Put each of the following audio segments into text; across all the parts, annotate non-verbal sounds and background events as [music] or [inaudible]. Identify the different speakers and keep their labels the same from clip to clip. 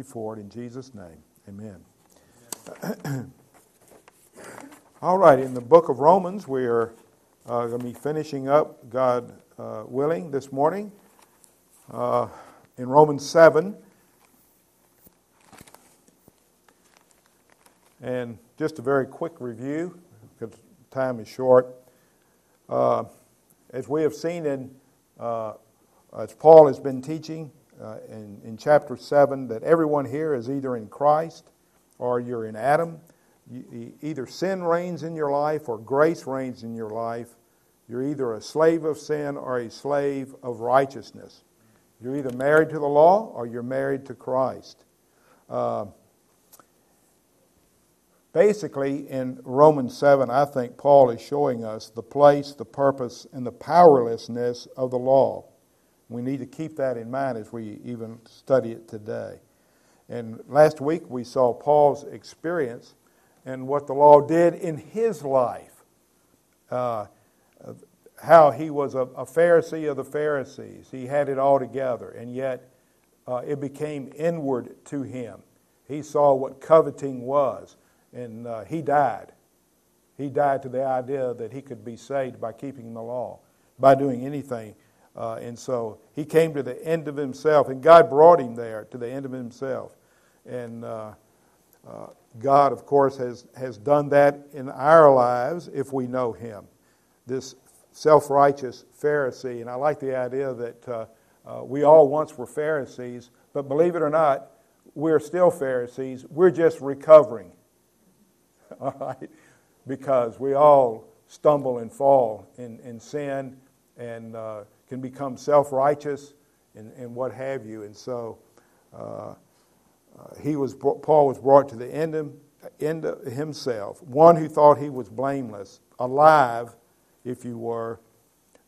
Speaker 1: you for it in Jesus' name. Amen. [clears throat] All right, in the book of Romans, we are uh, going to be finishing up, God uh, willing, this morning. Uh, in Romans 7. And just a very quick review, because time is short. Uh, as we have seen in, uh, as Paul has been teaching uh, in, in chapter 7, that everyone here is either in Christ or you're in Adam. You, either sin reigns in your life or grace reigns in your life. You're either a slave of sin or a slave of righteousness. You're either married to the law or you're married to Christ. Uh, basically, in Romans 7, I think Paul is showing us the place, the purpose, and the powerlessness of the law. We need to keep that in mind as we even study it today. And last week we saw Paul's experience and what the law did in his life. Uh, how he was a, a, Pharisee of the Pharisees. He had it all together, and yet uh, it became inward to him. He saw what coveting was, and uh, he died. He died to the idea that he could be saved by keeping the law, by doing anything. Uh, and so he came to the end of himself, and God brought him there to the end of himself. And uh, uh, God, of course, has, has done that in our lives if we know him. This self righteous Pharisee. And I like the idea that uh, uh, we all once were Pharisees, but believe it or not, we're still Pharisees. We're just recovering. [laughs] All right? Because we all stumble and fall in, in sin and uh, can become self righteous and, and what have you. And so uh, uh, he was, Paul was brought to the end of, end of himself, one who thought he was blameless, alive if you were,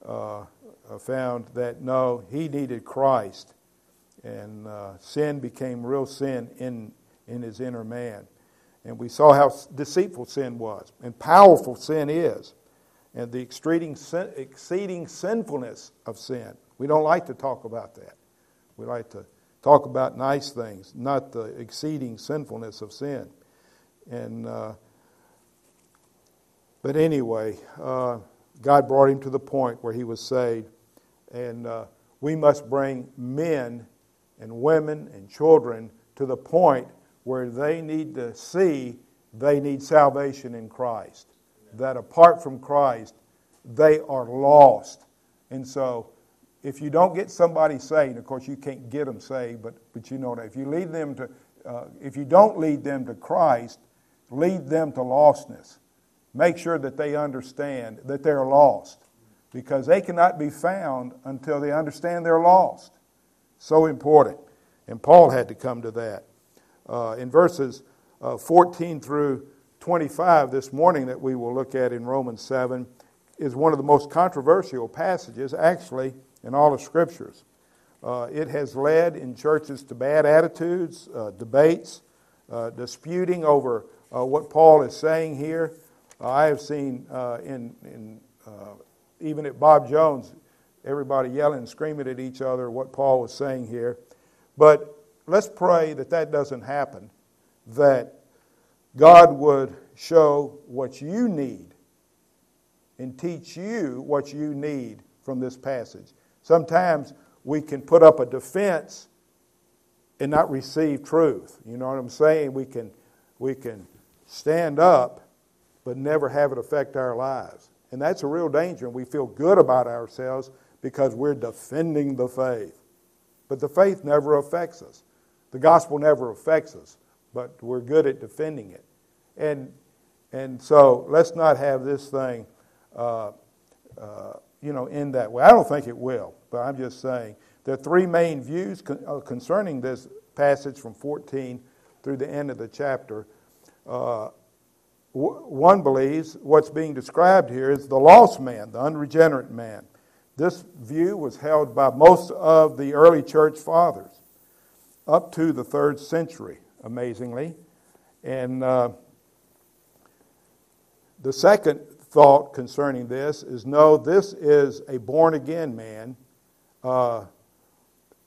Speaker 1: uh, uh, found that no, he needed Christ. And uh, sin became real sin in, in his inner man. And we saw how deceitful sin was and powerful sin is, and the exceeding, sin, exceeding sinfulness of sin. We don't like to talk about that. We like to talk about nice things, not the exceeding sinfulness of sin. And uh, but anyway, uh, God brought him to the point where he was saved. And uh, we must bring men and women and children to the point where they need to see they need salvation in Christ. That apart from Christ, they are lost. And so, if you don't get somebody saved, of course, you can't get them saved, but, but you know that. If you lead them to, uh, if you don't lead them to Christ, lead them to lostness make sure that they understand that they're lost because they cannot be found until they understand they're lost. So important. And Paul had to come to that. Uh, in verses uh, 14 through 25 this morning, that we will look at in Romans 7, is one of the most controversial passages, actually, in all of Scriptures. Uh, it has led in churches to bad attitudes, uh, debates, uh, disputing over uh, what Paul is saying here. I have seen uh, in, in uh, even at Bob Jones, everybody yelling and screaming at each other what Paul was saying here. But let's pray that that doesn't happen, that God would show what you need and teach you what you need from this passage. Sometimes we can put up a defense and not receive truth. You know what I'm saying? We can, we can stand up but never have it affect our lives. And that's a real danger, and we feel good about ourselves because we're defending the faith. But the faith never affects us. The gospel never affects us, but we're good at defending it. And, and so let's not have this thing, uh, uh, you know, in that way. I don't think it will, but I'm just saying there are three main views con- uh, concerning this passage from 14 through the end of the chapter. Uh, one believes what's being described here is the lost man, the unregenerate man. This view was held by most of the early church fathers up to the third century, amazingly. And uh, the second thought concerning this is no, this is a born again man. Uh,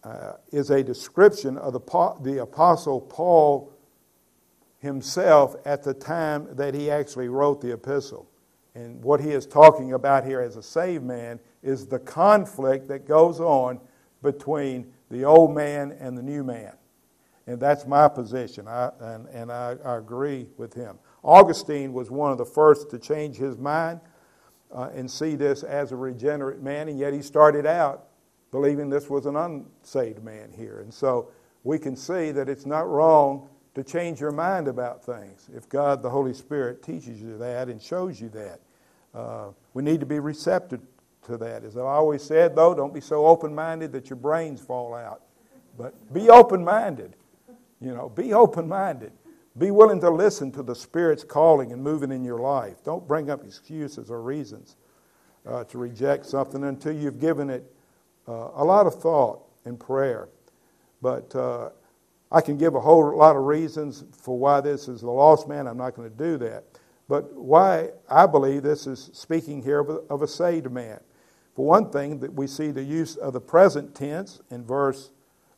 Speaker 1: uh, is a description of the, the Apostle Paul himself at the time that he actually wrote the epistle. And what he is talking about here as a saved man is the conflict that goes on between the old man and the new man. And that's my position, I, and, and I, I, agree with him. Augustine was one of the first to change his mind uh, and see this as a regenerate man, and yet he started out believing this was an unsaved man here. And so we can see that it's not wrong to change your mind about things if God, the Holy Spirit, teaches you that and shows you that. Uh, we need to be receptive to that. As I always said, though, don't be so open minded that your brains fall out. But be open minded. You know, be open minded. Be willing to listen to the Spirit's calling and moving in your life. Don't bring up excuses or reasons uh, to reject something until you've given it uh, a lot of thought and prayer. But uh, I can give a whole lot of reasons for why this is the lost man. I'm not going to do that. But why I believe this is speaking here of a, of a saved man. For one thing, that we see the use of the present tense in verse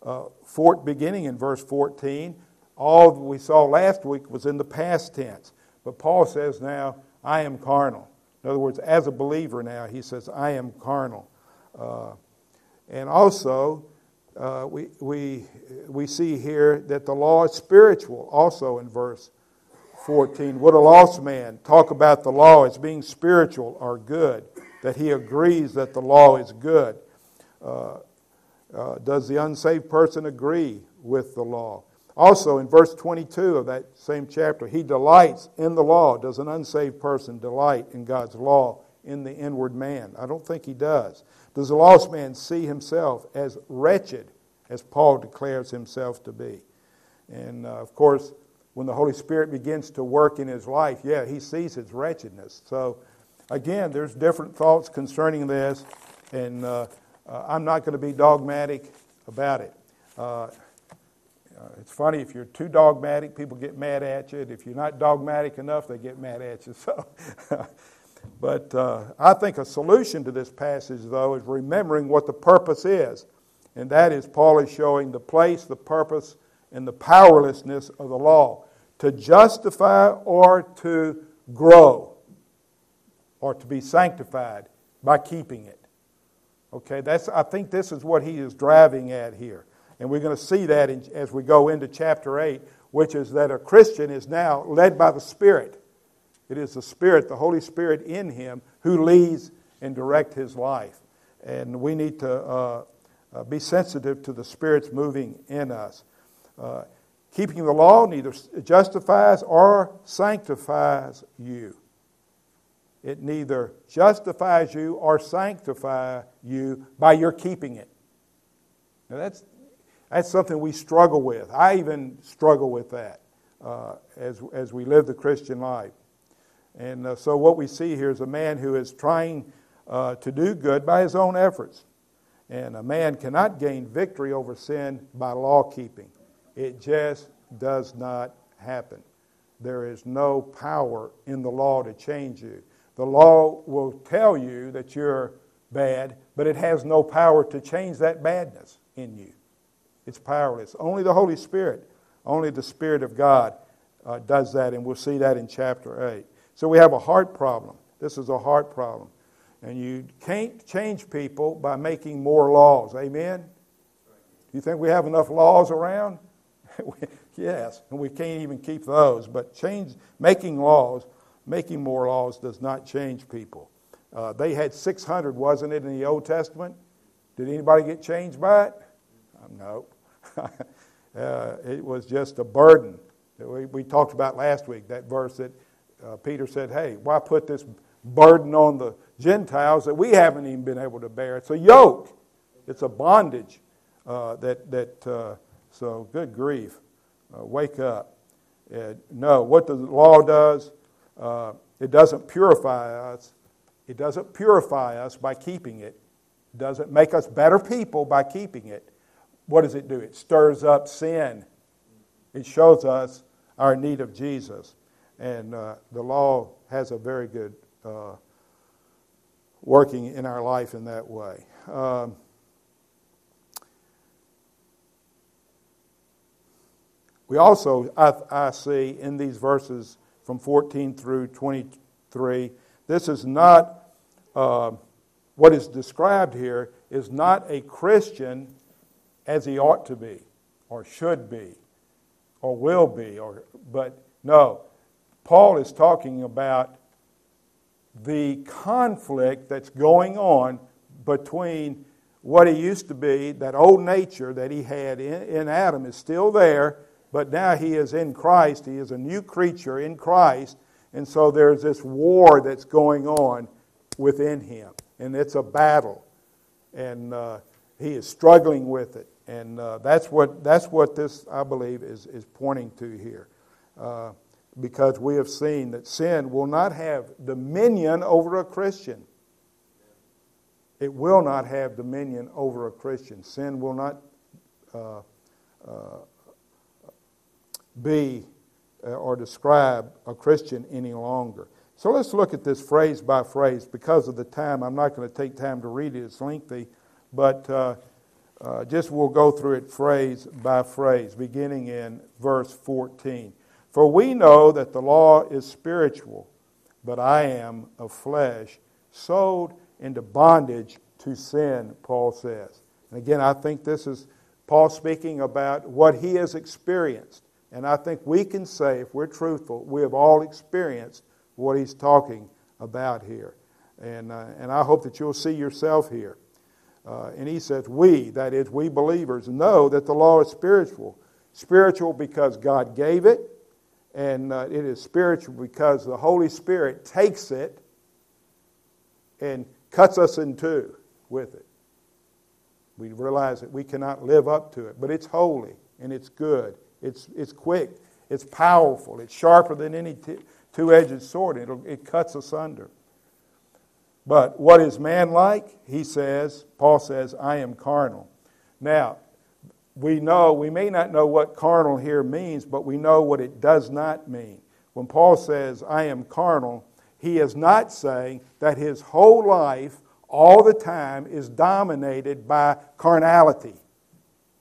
Speaker 1: uh, four, beginning in verse 14. All we saw last week was in the past tense. But Paul says now, I am carnal. In other words, as a believer now, he says, I am carnal. Uh, and also, uh, we, we, we see here that the law is spiritual, also in verse 14. Would a lost man talk about the law as being spiritual or good? That he agrees that the law is good. Uh, uh, does the unsaved person agree with the law? Also, in verse 22 of that same chapter, he delights in the law. Does an unsaved person delight in God's law in the inward man? I don't think he does. Does the lost man see himself as wretched, as Paul declares himself to be? And uh, of course, when the Holy Spirit begins to work in his life, yeah, he sees his wretchedness. So, again, there's different thoughts concerning this, and uh, uh, I'm not going to be dogmatic about it. Uh, uh, it's funny, if you're too dogmatic, people get mad at you. If you're not dogmatic enough, they get mad at you. [laughs] So, but uh, I think a solution to this passage, though, is remembering what the purpose is. And that is, Paul is showing the place, the purpose, and the powerlessness of the law to justify or to grow or to be sanctified by keeping it. Okay, that's, I think this is what he is driving at here. And we're going to see that in, as we go into chapter 8, which is that a Christian is now led by the Spirit. It is the Spirit, the Holy Spirit in him, who leads and directs his life. And we need to uh, uh, be sensitive to the Spirit's moving in us. Uh, keeping the law neither justifies or sanctifies you. It neither justifies you or sanctifies you by your keeping it. Now that's, that's something we struggle with. I even struggle with that uh, as, as we live the Christian life. And uh, so what we see here is a man who is trying uh, to do good by his own efforts. And a man cannot gain victory over sin by law keeping. It just does not happen. There is no power in the law to change you. The law will tell you that you're bad, but it has no power to change that badness in you. It's powerless. Only the Holy Spirit, only the Spirit of God uh, does that, and we'll see that in chapter 8. So we have a heart problem. This is a heart problem. And you can't change people by making more laws. Amen? Do you think we have enough laws around? [laughs] yes, and we can't even keep those. But change, making laws, making more laws does not change people. Uh, they had 600, wasn't it, in the Old Testament? Did anybody get changed by it? No. [laughs] uh, it was just a burden. We, we talked about last week, that verse that uh, Peter said, Hey, why put this burden on the Gentiles that we haven't even been able to bear? It's a yoke, it's a bondage uh, that, that uh, so good grief. Uh, wake up. No, what the law does, uh, it doesn't purify us. It doesn't purify us by keeping it. It doesn't make us better people by keeping it. What does it do? It stirs up sin. It shows us our need of Jesus. And uh, the law has a very good uh, working in our life in that way. Um, we also, I, I see in these verses from 14 through 23, this is not, uh, what is described here is not a Christian as he ought to be, or should be, or will be, or, but no. Paul is talking about the conflict that's going on between what he used to be, that old nature that he had in, in Adam is still there, but now he is in Christ. He is a new creature in Christ. And so there's this war that's going on within him. And it's a battle. And uh, he is struggling with it. And uh, that's, what, that's what this, I believe, is, is pointing to here. Uh, because we have seen that sin will not have dominion over a Christian. It will not have dominion over a Christian. Sin will not uh, uh, be uh, or describe a Christian any longer. So let's look at this phrase by phrase. Because of the time, I'm not going to take time to read it, it's lengthy, but uh, uh, just we'll go through it phrase by phrase, beginning in verse 14. For we know that the law is spiritual, but I am of flesh, sold into bondage to sin, Paul says. And again, I think this is Paul speaking about what he has experienced. And I think we can say, if we're truthful, we have all experienced what he's talking about here. And, uh, and I hope that you'll see yourself here. Uh, and he says, We, that is, we believers, know that the law is spiritual. Spiritual because God gave it, and uh, it is spiritual because the Holy Spirit takes it and cuts us in two with it. We realize that we cannot live up to it, but it's holy and it's good it's, it's quick, it's powerful, it's sharper than any t- two edged sword. It'll, it cuts asunder. But what is man like? He says, Paul says, I am carnal. Now, we know, we may not know what carnal here means, but we know what it does not mean. When Paul says, I am carnal, he is not saying that his whole life, all the time, is dominated by carnality.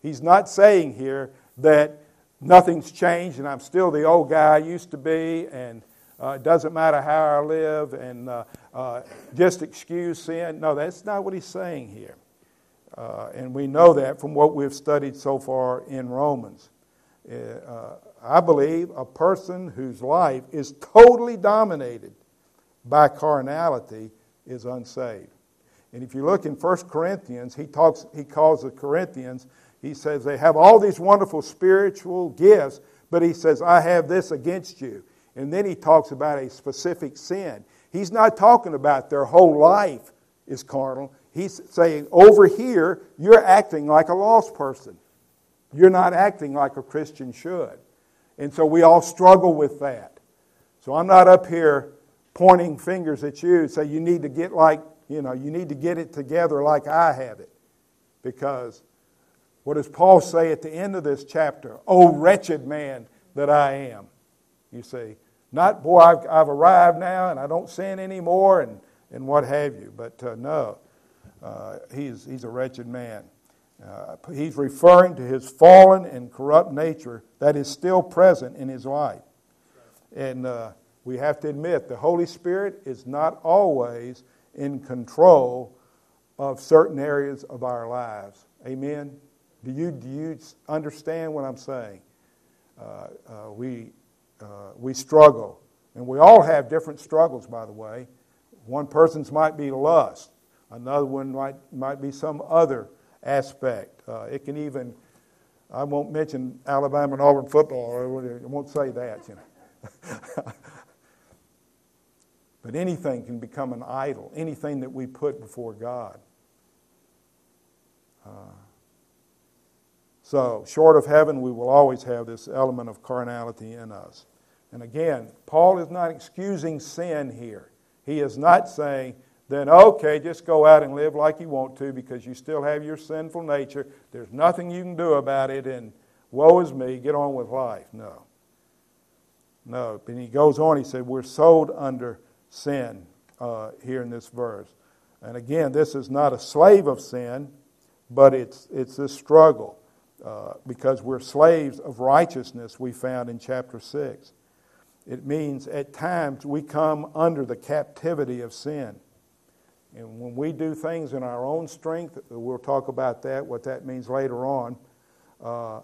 Speaker 1: He's not saying here that nothing's changed and I'm still the old guy I used to be and uh, it doesn't matter how I live and uh, uh, just excuse sin. No, that's not what he's saying here. Uh, and we know that from what we've studied so far in Romans. Uh, I believe a person whose life is totally dominated by carnality is unsaved. And if you look in 1 Corinthians, he, talks, he calls the Corinthians he says they have all these wonderful spiritual gifts, but he says, I have this against you. And then he talks about a specific sin. He's not talking about their whole life is carnal. He's saying, over here, you're acting like a lost person. You're not acting like a Christian should. And so we all struggle with that. So I'm not up here pointing fingers at you, say you need to get like, you know, you need to get it together like I have it. Because what does Paul say at the end of this chapter? Oh, wretched man that I am. You see, not, boy, I've, I've arrived now and I don't sin anymore and, and what have you. But uh, no, uh, he's, he's a wretched man. Uh, he's referring to his fallen and corrupt nature that is still present in his life. And uh, we have to admit the Holy Spirit is not always in control of certain areas of our lives. Amen? Do you, do you understand what I'm saying? Uh, uh, we, uh, we struggle. And we all have different struggles, by the way. One person's might be lust, another one might, might be some other aspect. Uh, it can even, I won't mention Alabama and Auburn football, I won't say that, you know. [laughs] but anything can become an idol, anything that we put before God. So, short of heaven, we will always have this element of carnality in us. And again, Paul is not excusing sin here. He is not saying, then, okay, just go out and live like you want to because you still have your sinful nature. There's nothing you can do about it, and woe is me, get on with life. No. No. And he goes on, he said, we're sold under sin uh, here in this verse. And again, this is not a slave of sin, but it's, it's this struggle. Uh, because we're slaves of righteousness, we found in chapter 6. It means at times we come under the captivity of sin. And when we do things in our own strength, we'll talk about that, what that means later on. Uh,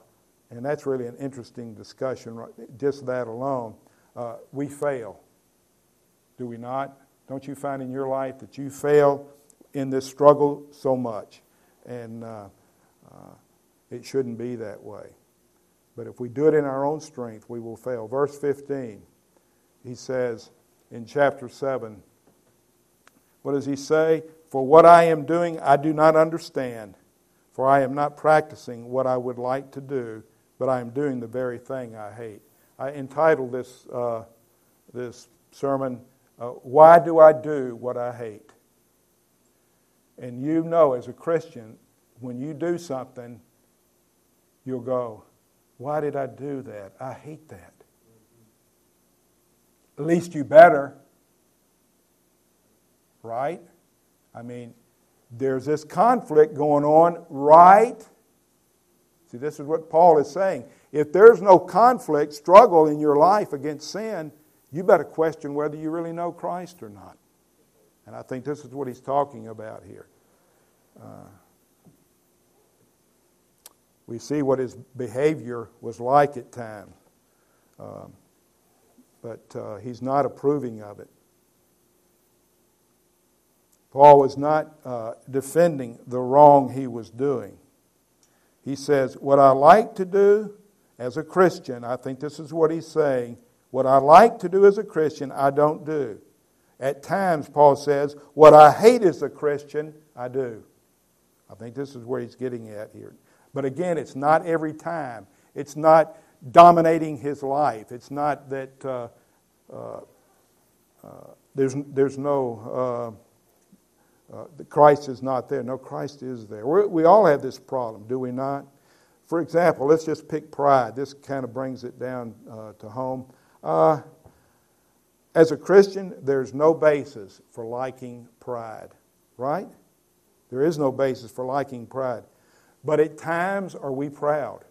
Speaker 1: and that's really an interesting discussion, just that alone. Uh, we fail, do we not? Don't you find in your life that you fail in this struggle so much? And uh, uh, it shouldn't be that way. But if we do it in our own strength, we will fail. Verse 15, he says in chapter 7, what does he say? For what I am doing, I do not understand, for I am not practicing what I would like to do, but I am doing the very thing I hate. I entitled this, uh, this sermon, uh, Why Do I Do What I Hate? And you know, as a Christian, when you do something, you'll go, Why did I do that? I hate that. At least you better. Right? I mean, there's this conflict going on, right? See, this is what Paul is saying. If there's no conflict, struggle in your life against sin, you better question whether you really know Christ or not. And I think this is what he's talking about here. Uh, we see what his behavior was like at times. Um, but uh, he's not approving of it. Paul was not uh, defending the wrong he was doing. He says, What I like to do as a Christian, I think this is what he's saying, what I like to do as a Christian, I don't do. At times, Paul says, What I hate as a Christian, I do. I think this is where he's getting at here. But again, it's not every time. It's not dominating his life. It's not that uh, uh, uh, there's, there's no, uh, uh, Christ is not there. No, Christ is there. We're, we all have this problem, do we not? For example, let's just pick pride. This kind of brings it down uh, to home. as a Christian, there's no basis for liking pride, right? There is no basis for liking pride. But at times, are we proud?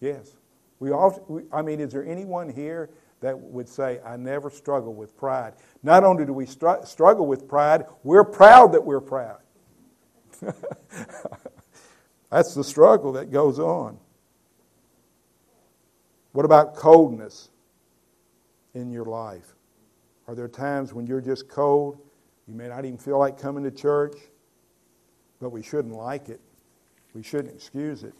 Speaker 1: Yes. We we, I mean, is there anyone here that would say, I never struggle with pride? Not only do we str- struggle with pride, we're proud that we're proud. [laughs] That's the struggle that goes on. What about coldness in your life? Are there times when you're just cold? You may not even feel like coming to church, but we shouldn't like it. We shouldn't excuse it.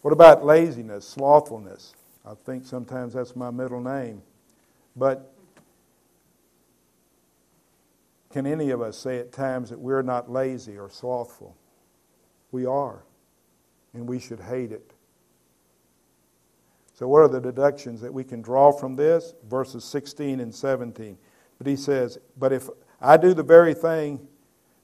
Speaker 1: What about laziness, slothfulness? I think sometimes that's my middle name. But can any of us say at times that we're not lazy or slothful? We are, and we should hate it. So, what are the deductions that we can draw from this? Verses 16 and 17. But he says, But if I do the very thing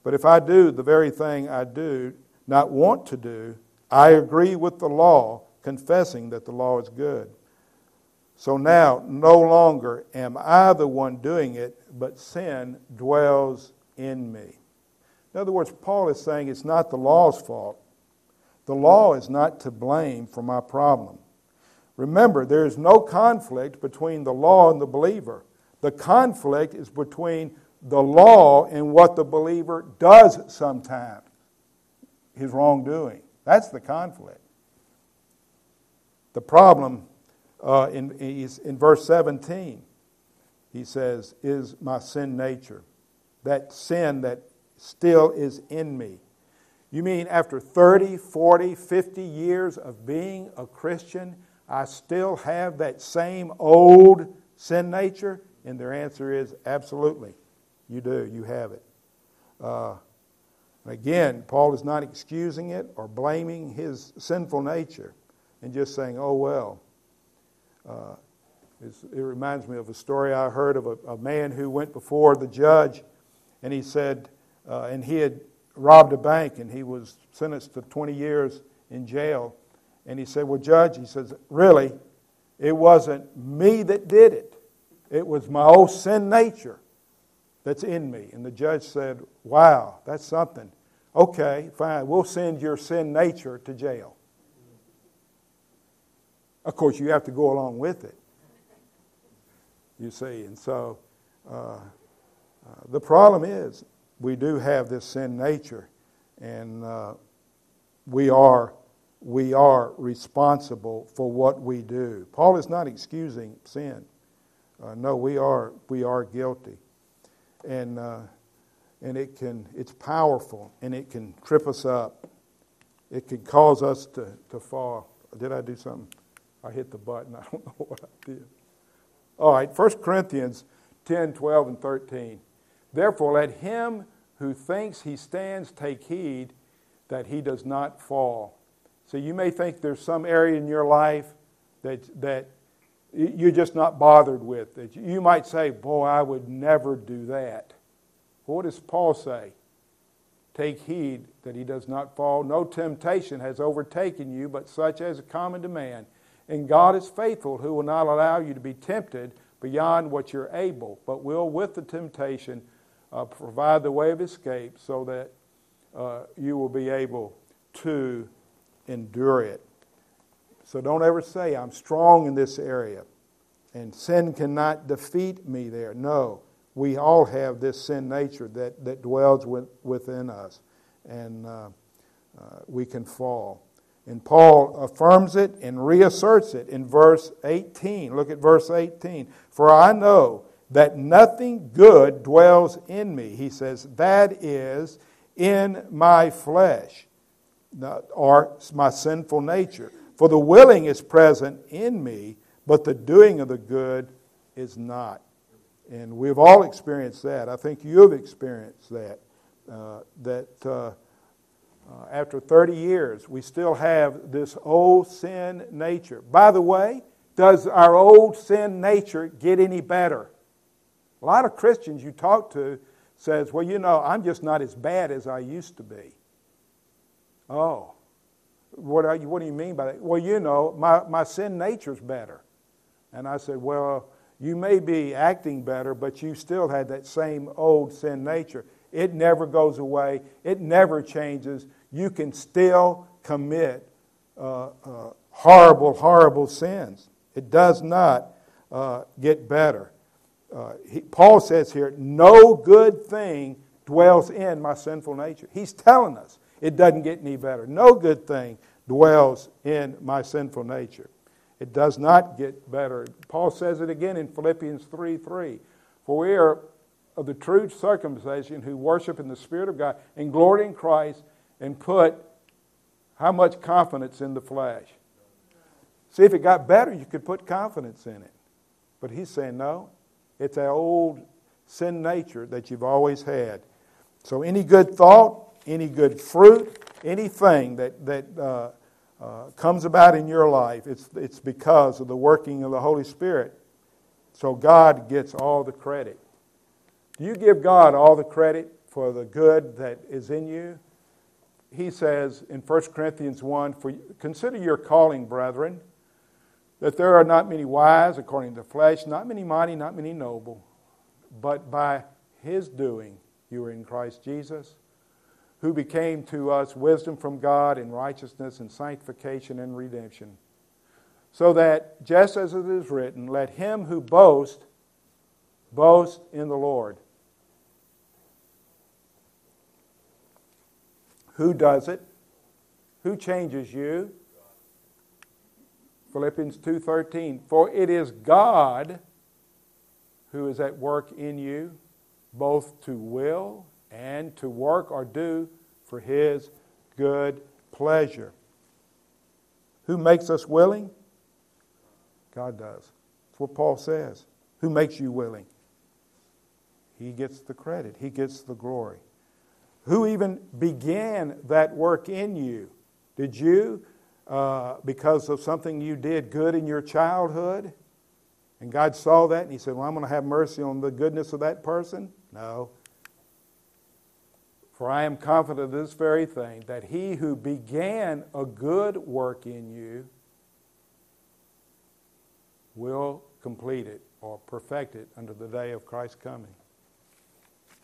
Speaker 1: but if I do the very thing I do not want to do, I agree with the law, confessing that the law is good. So now, no longer am I the one doing it, but sin dwells in me. In other words, Paul is saying it's not the law's fault. The law is not to blame for my problem. Remember, there is no conflict between the law and the believer. The conflict is between the law and what the believer does sometimes, his wrongdoing. That's the conflict. The problem uh, in, in verse 17. He says, Is my sin nature. That sin that still is in me. You mean after 30, 40, 50 years of being a Christian, I still have that same old sin nature? And their answer is absolutely. You do. You have it. Uh, again, Paul is not excusing it or blaming his sinful nature and just saying, oh, well. Uh, it reminds me of a story I heard of a, a, man who went before the judge and he said, uh, and he had robbed a bank and he was sentenced to 20 years in jail. And he said, Well, Judge, he says, really, it wasn't me that did it, it was my old sin nature that's in me. And the judge said, Wow, that's something. Okay, fine. We'll send your sin nature to jail. Of course, you have to go along with it. You see, and so uh, uh, the problem is we do have this sin nature, and uh, we are we are responsible for what we do. Paul is not excusing sin. Uh, no, we are we are guilty, and uh, and it can it's powerful and it can trip us up. It can cause us to, to fall. Did I do something? I hit the button. [laughs] I don't know what I did. All right, 1 Corinthians 10, 12, and 13. Therefore, let him who thinks he stands take heed that he does not fall. So you may think there's some area in your life that, that you're just not bothered with. it. you might say, Boy, I would never do that. What does Paul say? Take heed that he does not fall. No temptation has overtaken you, but such as is common to man. And God is faithful, who will not allow you to be tempted beyond what you're able, but will, with the temptation, uh, provide the way of escape so that uh, you will be able to endure it. So don't ever say, I'm strong in this area and sin cannot defeat me there. No, we all have this sin nature that, that dwells with, within us, and uh, uh, we can fall. And Paul affirms it and reasserts it in verse 18. Look at verse 18. For I know that nothing good dwells in me, he says, that is in my flesh or my sinful nature. For the willing is present in me, but the doing of the good is not. And we've all experienced that. I think you've experienced that. Uh, that uh, uh, after 30 years, we still have this old sin nature. By the way, does our old sin nature get any better? A lot of Christians you talk to says, "Well, you know, I'm just not as bad as I used to be." Oh, what, are you, what do you mean by that? Well, you know, my, my sin nature's better. And I said, Well, you may be acting better, but you still had that same old sin nature. It never goes away, it never changes. You can still commit uh, uh, horrible, horrible sins. It does not uh, get better. Uh, he, Paul says here, no good thing dwells in my sinful nature. He's telling us it doesn't get any better. No good thing dwells in my sinful nature. It does not get better. Paul says it again in Philippians 3 3. For we are of the true circumcision who worship in the Spirit of God and glory in Christ and put how much confidence in the flesh? See, if it got better, you could put confidence in it. But he's saying, no, it's that old sin nature that you've always had. So, any good thought, any good fruit, anything that, that uh, uh, comes about in your life, it's, it's because of the working of the Holy Spirit. So God gets all the credit. Do you give God all the credit for the good that is in you? He says in 1 Corinthians 1 for, Consider your calling, brethren, that there are not many wise according to the flesh, not many mighty, not many noble, but by his doing you are in Christ Jesus who became to us wisdom from God in righteousness and sanctification and redemption. So that, just as it is written, let him who boasts boast in the Lord. Who does it? Who changes you? Philippians 2:13 For it is God who is at work in you both to will and to work or do for His good pleasure. Who makes us willing? God does. That's what Paul says. Who makes you willing? He gets the credit, He gets the glory. Who even began that work in you? Did you, uh, because of something you did good in your childhood? And God saw that and He said, Well, I'm going to have mercy on the goodness of that person? No. For I am confident of this very thing, that he who began a good work in you will complete it or perfect it under the day of Christ's coming.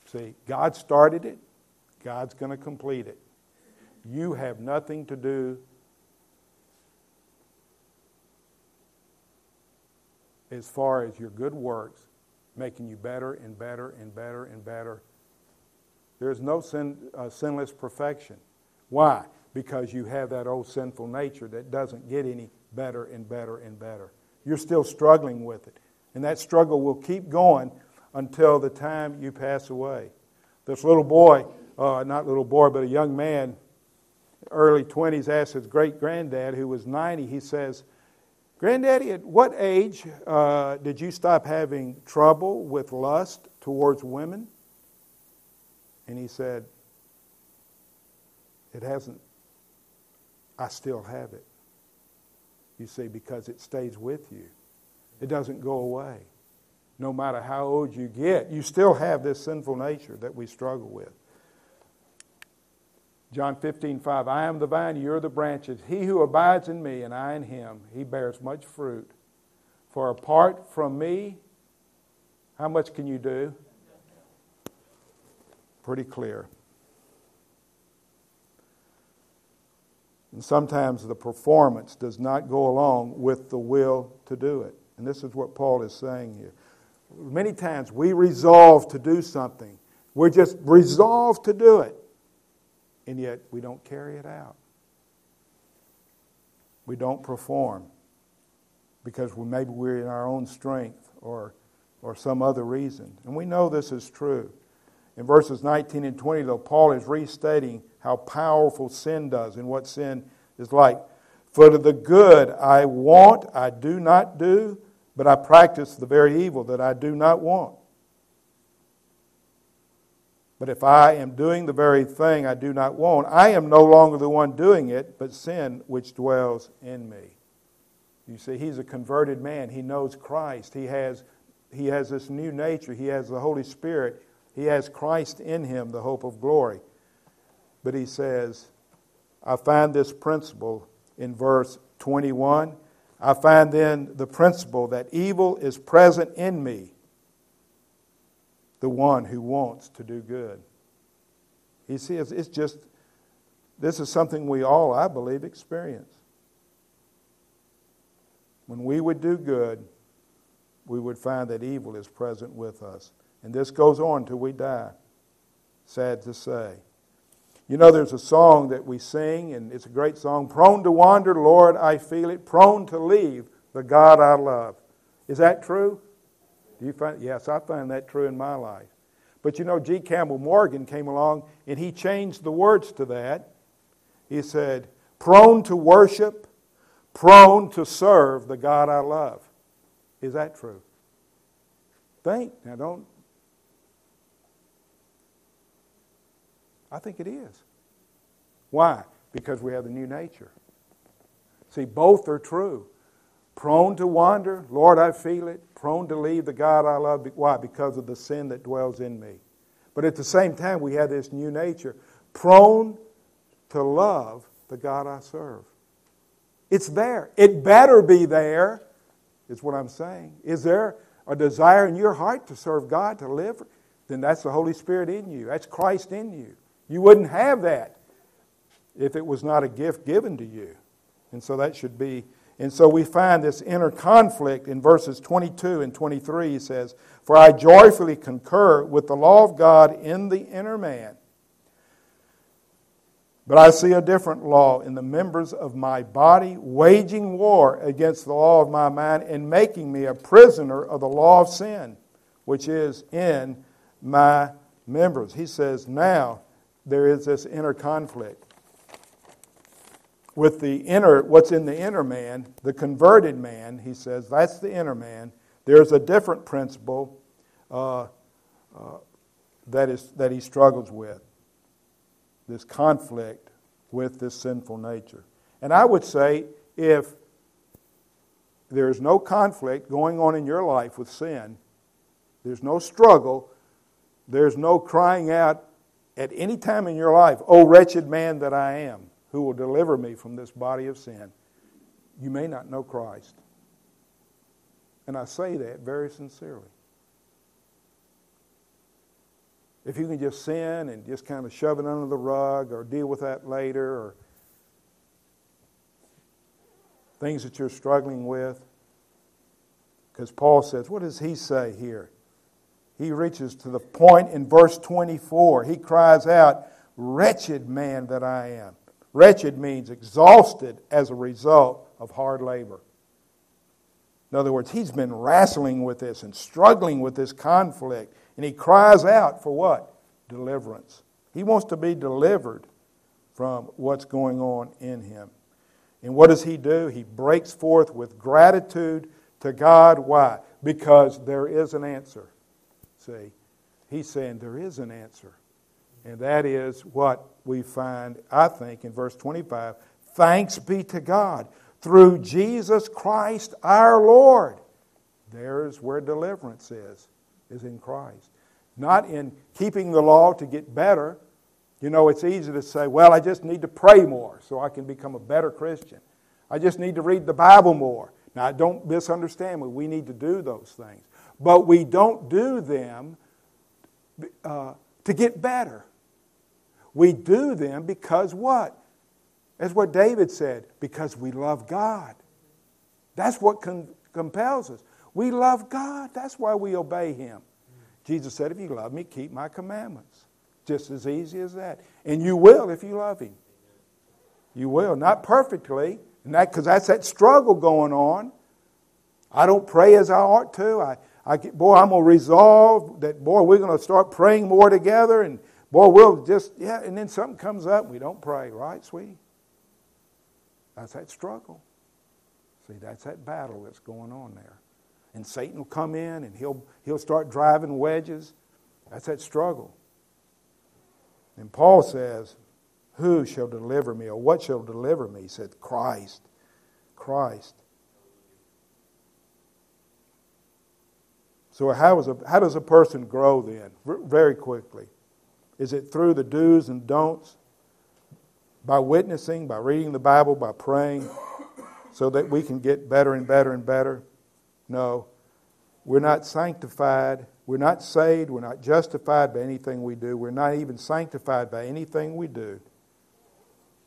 Speaker 1: See, God started it, God's going to complete it. you have nothing to do as far as your good works making you better and better and better and better. There is no sin, uh, sinless perfection. Why? Because you have that old sinful nature that doesn't get any better and better and better. You're still struggling with it. And that struggle will keep going until the time you pass away. This little boy, uh, not little boy, but a young man, early 20s, asked his great granddad, who was 90, he says, Granddaddy, at what age uh, did you stop having trouble with lust towards women? And he said, It hasn't, I still have it. You see, because it stays with you, it doesn't go away. No matter how old you get, you still have this sinful nature that we struggle with. John 15, 5, I am the vine, you're the branches. He who abides in me and I in him, he bears much fruit. For apart from me, how much can you do? Pretty clear. And sometimes the performance does not go along with the will to do it. And this is what Paul is saying here. Many times we resolve to do something, we're just resolved to do it and yet we don't carry it out. We don't perform because maybe we're in our own strength or, or some other reason. And we know this is true. In verses 19 and 20, though, Paul is restating how powerful sin does and what sin is like. For to the good I want, I do not do, but I practice the very evil that I do not want. But if I am doing the very thing I do not want, I am no longer the one doing it, but sin which dwells in me. You see, he's a converted man. He knows Christ. He has, he has this new nature. He has the Holy Spirit. He has Christ in him, the hope of glory. But he says, I find this principle in verse 21. I find then the principle that evil is present in me the one who wants to do good. He says it's just, this is something we all, I believe, experience. When we would do good, we would find that evil is present with us. And this goes on till we die. Sad to say. You know, there's a song that we sing, and it's a great song Prone to wander, Lord, I feel it. Prone to leave the God I love. Is that true? Do you find? Yes, I find that true in my life. But you know, G. Campbell Morgan came along and he changed the words to that. He said, prone to worship, prone to serve the God I love. Is that true? Think. Now, don't. I think it is. Why? Because we have the new nature. See, both are true. Prone to wander, Lord, I feel it. Prone to leave the God I love. Why? Because of the sin that dwells in me. But at the same time, we have this new nature. Prone to love the God I serve. It's there. It better be there, is what I'm saying. Is there a desire in your heart to serve God, to live? Then that's the Holy Spirit in you. That's Christ in you. You wouldn't have that if it was not a gift given to you. And so that should be and so we find this inner conflict in verses 22 and 23. He says, For I joyfully concur with the law of God in the inner man. But I see a different law in the members of my body, waging war against the law of my mind and making me a prisoner of the law of sin, which is in my members. He says, Now there is this inner conflict with the inner, what's in the inner man, the converted man, he says, that's the inner man. There's a different principle uh, uh, that, is, that he struggles with this conflict with this sinful nature. And I would say if there's no conflict going on in your life with sin, there's no struggle, there's no crying out at any time in your life, Oh, wretched man that I am who will deliver me from this body of sin. You may not know Christ. And I say that very sincerely. if you can just sin and just kind of shove it under the rug or deal with that later or things that you're struggling with. Because Paul says, what does he say here? He reaches to the point in verse 24. He cries out, Wretched man that I am. Wretched means exhausted as a result of hard labor. In other words, he's been wrestling with this and struggling with this conflict. And he cries out for what? Deliverance. He wants to be delivered from what's going on in him. And what does he do? He breaks forth with gratitude to God. Why? Because there is an answer. See, he's saying there is an answer. And that is what we find, I think, in verse 25. Thanks be to God through Jesus Christ our Lord. There's where deliverance is, is in Christ. Not in keeping the law to get better. You know, it's easy to say, well, I just need to pray more so I can become a better Christian. I just need to read the Bible more. Now, don't misunderstand me. We need to do those things. But we don't do them uh, to get better. We do them because what? As what David said, because we love God. That's what con- compels us. We love God. That's why we obey Him. Jesus said, If you love me, keep my commandments. Just as easy as that. And you will if you love Him. You will. Not perfectly, and that because that's that struggle going on. I don't pray as I ought to. I, I boy, I'm gonna resolve that. Boy, we're gonna start praying more together, and Boy, we'll just, yeah, and then something comes up and we don't pray, right, sweetie? That's that struggle. See, that's that battle that's going on there. And Satan will come in and he'll, he'll start driving wedges. That's that struggle. And Paul says, Who shall deliver me, or what shall deliver me? He said, Christ. Christ. So, how, is a, how does a person grow then? Very quickly. Is it through the do's and don'ts? By witnessing, by reading the Bible, by praying, so that we can get better and better and better? No. We're not sanctified. We're not saved. We're not justified by anything we do. We're not even sanctified by anything we do.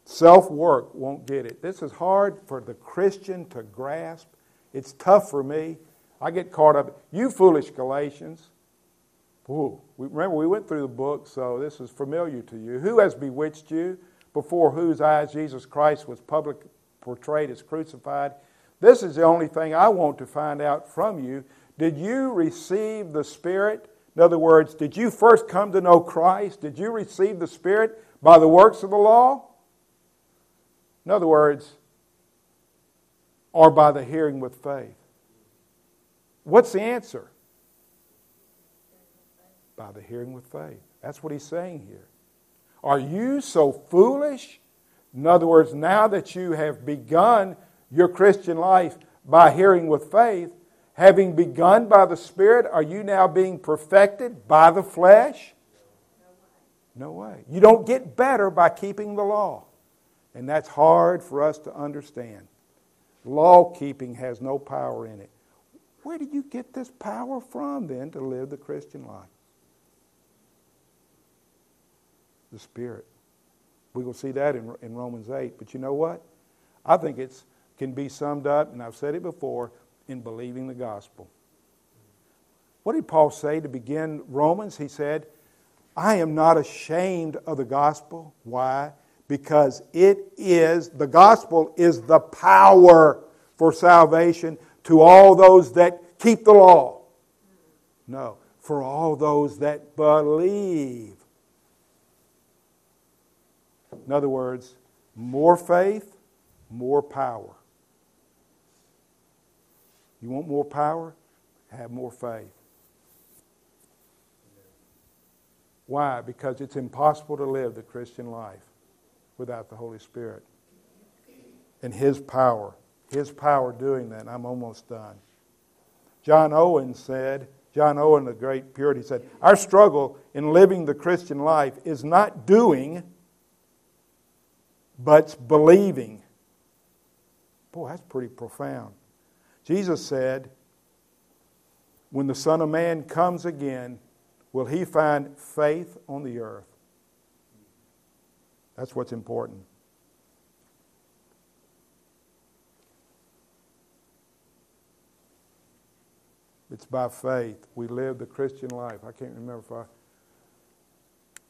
Speaker 1: Self work won't get it. This is hard for the Christian to grasp. It's tough for me. I get caught up. You foolish Galatians. Ooh, we, remember, we went through the book, so this is familiar to you. Who has bewitched you, before whose eyes Jesus Christ was publicly portrayed as crucified? This is the only thing I want to find out from you. Did you receive the Spirit? In other words, did you first come to know Christ? Did you receive the Spirit by the works of the law? In other words, or by the hearing with faith? What's the answer? By the hearing with faith. That's what he's saying here. Are you so foolish? In other words, now that you have begun your Christian life by hearing with faith, having begun by the Spirit, are you now being perfected by the flesh? No way. You don't get better by keeping the law. And that's hard for us to understand. Law keeping has no power in it. Where do you get this power from then to live the Christian life? the Spirit. We will see that in, in Romans 8. But you know what? I think it can be summed up, and I've said it before, in believing the gospel. What did Paul say to begin Romans? He said, I am not ashamed of the gospel. Why? Because it is, the gospel is the power for salvation to all those that keep the law. No, for all those that believe. In other words, more faith, more power. You want more power? Have more faith. Why? Because it's impossible to live the Christian life without the Holy Spirit and His power. His power doing that. I'm almost done. John Owen said, John Owen, the great Puritan, said, Our struggle in living the Christian life is not doing but believing. Boy, that's pretty profound. Jesus said, when the Son of Man comes again, will he find faith on the earth? That's what's important. It's by faith. We live the Christian life. I can't remember if I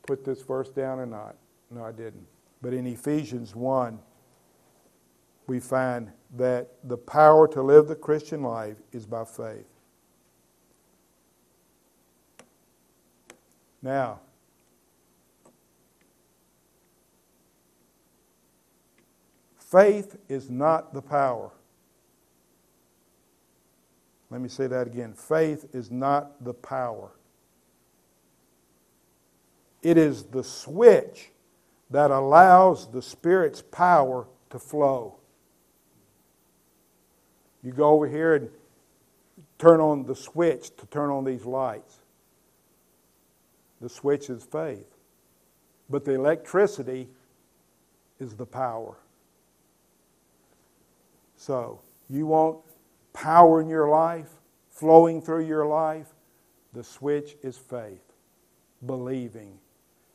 Speaker 1: put this verse down or not. No, I didn't. But in Ephesians 1, we find that the power to live the Christian life is by faith. Now, faith is not the power. Let me say that again. Faith is not the power. It is the switch that allows the Spirit's power to flow. You go over here and turn on the switch to turn on these lights. The switch is faith. But the electricity is the power. So, you want power in your life, flowing through your life? The switch is faith, believing.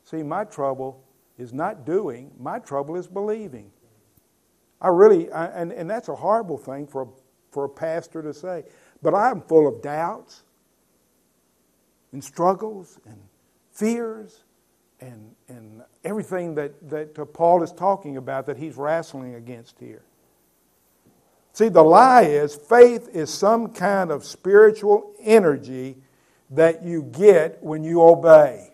Speaker 1: See, my trouble is not doing, my trouble is believing. I really, I, and, and that's a horrible thing for a, for a pastor to say, but I'm full of doubts and struggles and fears and, and everything that, that uh, Paul is talking about that he's wrestling against here. See, the lie is faith is some kind of spiritual energy that you get when you obey.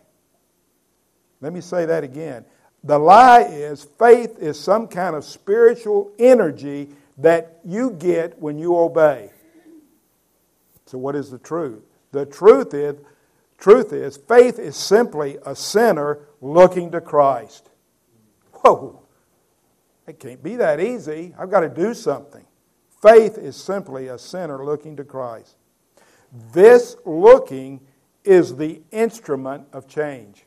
Speaker 1: Let me say that again. The lie is faith is some kind of spiritual energy that you get when you obey. So what is the truth? The truth is truth is faith is simply a sinner looking to Christ. Whoa. It can't be that easy. I've got to do something. Faith is simply a sinner looking to Christ. This looking is the instrument of change.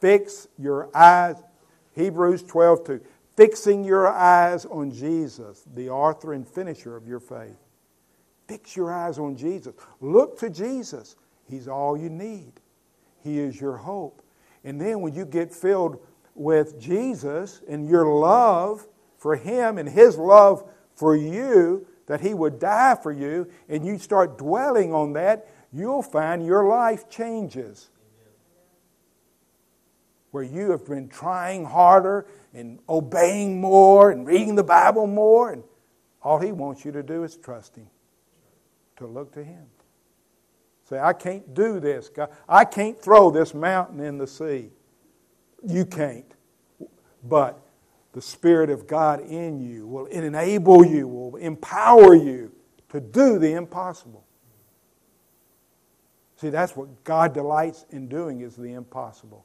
Speaker 1: Fix your eyes, Hebrews 12 2. Fixing your eyes on Jesus, the author and finisher of your faith. Fix your eyes on Jesus. Look to Jesus. He's all you need, He is your hope. And then when you get filled with Jesus and your love for Him and His love for you, that He would die for you, and you start dwelling on that, you'll find your life changes where you have been trying harder and obeying more and reading the Bible more, and all He wants you to do is trust Him, to look to Him. Say, I can't do this, God. I can't throw this mountain in the sea. You can't. But the Spirit of God in you will enable you, will empower you to do the impossible. See, that's what God delights in doing is the impossible.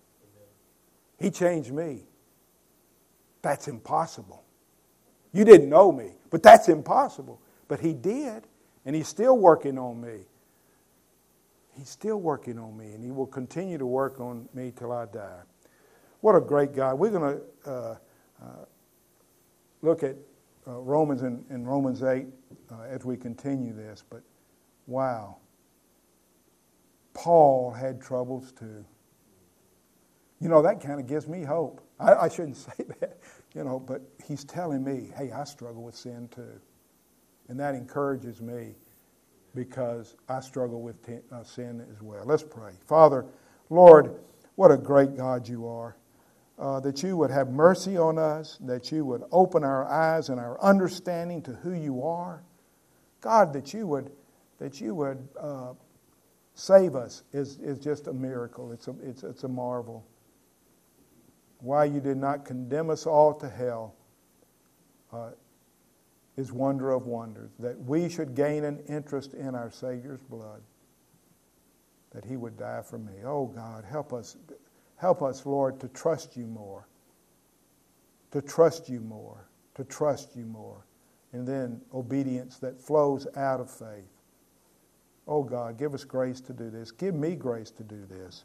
Speaker 1: He changed me. That's impossible. You didn't know me, but that's impossible. But He did, and He's still working on me. He's still working on me, and He will continue to work on me till I die. What a great God. We're going to uh, look at uh, Romans in, in, Romans 8 uh, as we continue this, but wow. Paul had troubles too. You know, that kind of gives me hope. I, I shouldn't [laughs] say that, you know, but he's telling me, hey, I struggle with sin too. And that encourages me because I struggle with t- uh, sin as well. Let's pray. Father, Lord, what a great God you are. Uh, that you would have mercy on us, that you would open our eyes and our understanding to who you are. God, that you would, that you would uh, save us is, is just a miracle. It's a, it's, it's a marvel why you did not condemn us all to hell uh, is wonder of wonders. That we should gain an interest in our Savior's blood, that He would die for me. Oh God, help us, help us, Lord, to trust you more, to trust you more, to trust you more, and then obedience that flows out of faith. Oh God, give us grace to do this. Give me grace to do this.